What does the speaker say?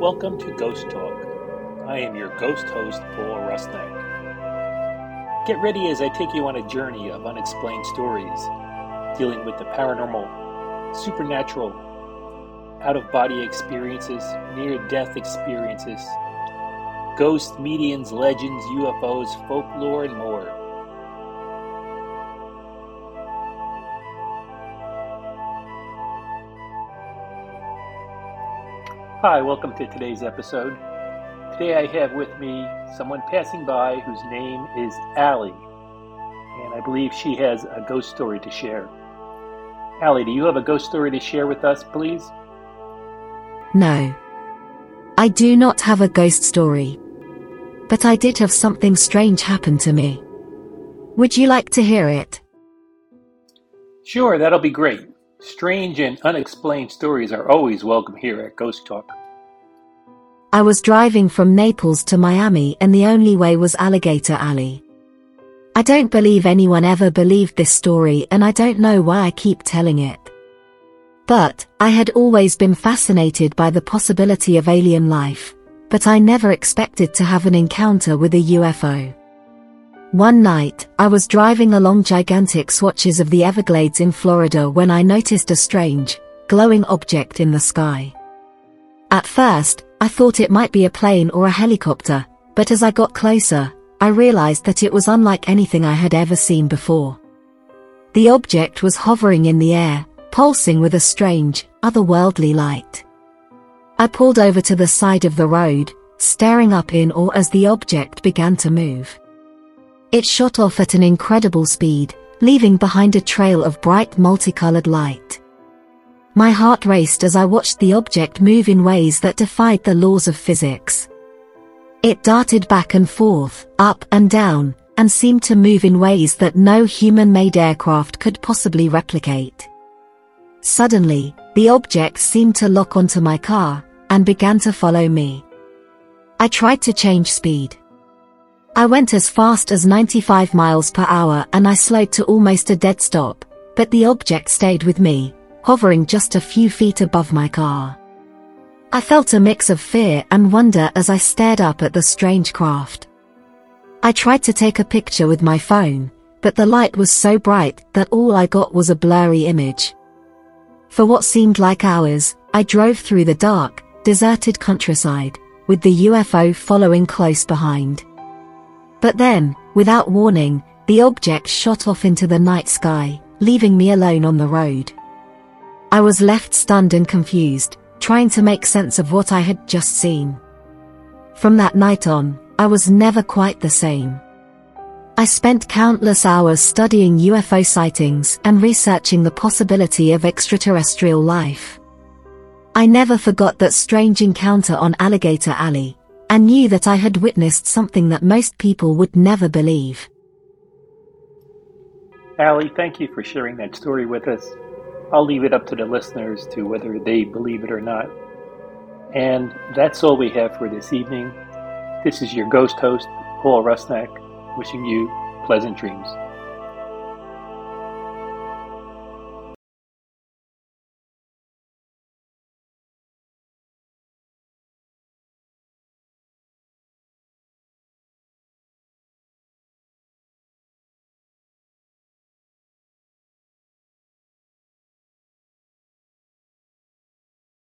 Welcome to Ghost Talk. I am your ghost host, Paul Rusnak. Get ready as I take you on a journey of unexplained stories dealing with the paranormal, supernatural, out of body experiences, near death experiences, ghosts, mediums, legends, UFOs, folklore, and more. Hi, welcome to today's episode. Today I have with me someone passing by whose name is Allie, and I believe she has a ghost story to share. Allie, do you have a ghost story to share with us, please? No. I do not have a ghost story. But I did have something strange happen to me. Would you like to hear it? Sure, that'll be great. Strange and unexplained stories are always welcome here at Ghost Talk. I was driving from Naples to Miami and the only way was Alligator Alley. I don't believe anyone ever believed this story and I don't know why I keep telling it. But, I had always been fascinated by the possibility of alien life, but I never expected to have an encounter with a UFO. One night, I was driving along gigantic swatches of the Everglades in Florida when I noticed a strange, glowing object in the sky. At first, I thought it might be a plane or a helicopter, but as I got closer, I realized that it was unlike anything I had ever seen before. The object was hovering in the air, pulsing with a strange, otherworldly light. I pulled over to the side of the road, staring up in awe as the object began to move. It shot off at an incredible speed, leaving behind a trail of bright multicolored light. My heart raced as I watched the object move in ways that defied the laws of physics. It darted back and forth, up and down, and seemed to move in ways that no human-made aircraft could possibly replicate. Suddenly, the object seemed to lock onto my car, and began to follow me. I tried to change speed. I went as fast as 95 miles per hour and I slowed to almost a dead stop, but the object stayed with me, hovering just a few feet above my car. I felt a mix of fear and wonder as I stared up at the strange craft. I tried to take a picture with my phone, but the light was so bright that all I got was a blurry image. For what seemed like hours, I drove through the dark, deserted countryside, with the UFO following close behind. But then, without warning, the object shot off into the night sky, leaving me alone on the road. I was left stunned and confused, trying to make sense of what I had just seen. From that night on, I was never quite the same. I spent countless hours studying UFO sightings and researching the possibility of extraterrestrial life. I never forgot that strange encounter on Alligator Alley, and knew that I had witnessed something that most people would never believe. Allie, thank you for sharing that story with us. I'll leave it up to the listeners to whether they believe it or not. And that's all we have for this evening. This is your ghost host, Paul Rusnak, wishing you pleasant dreams.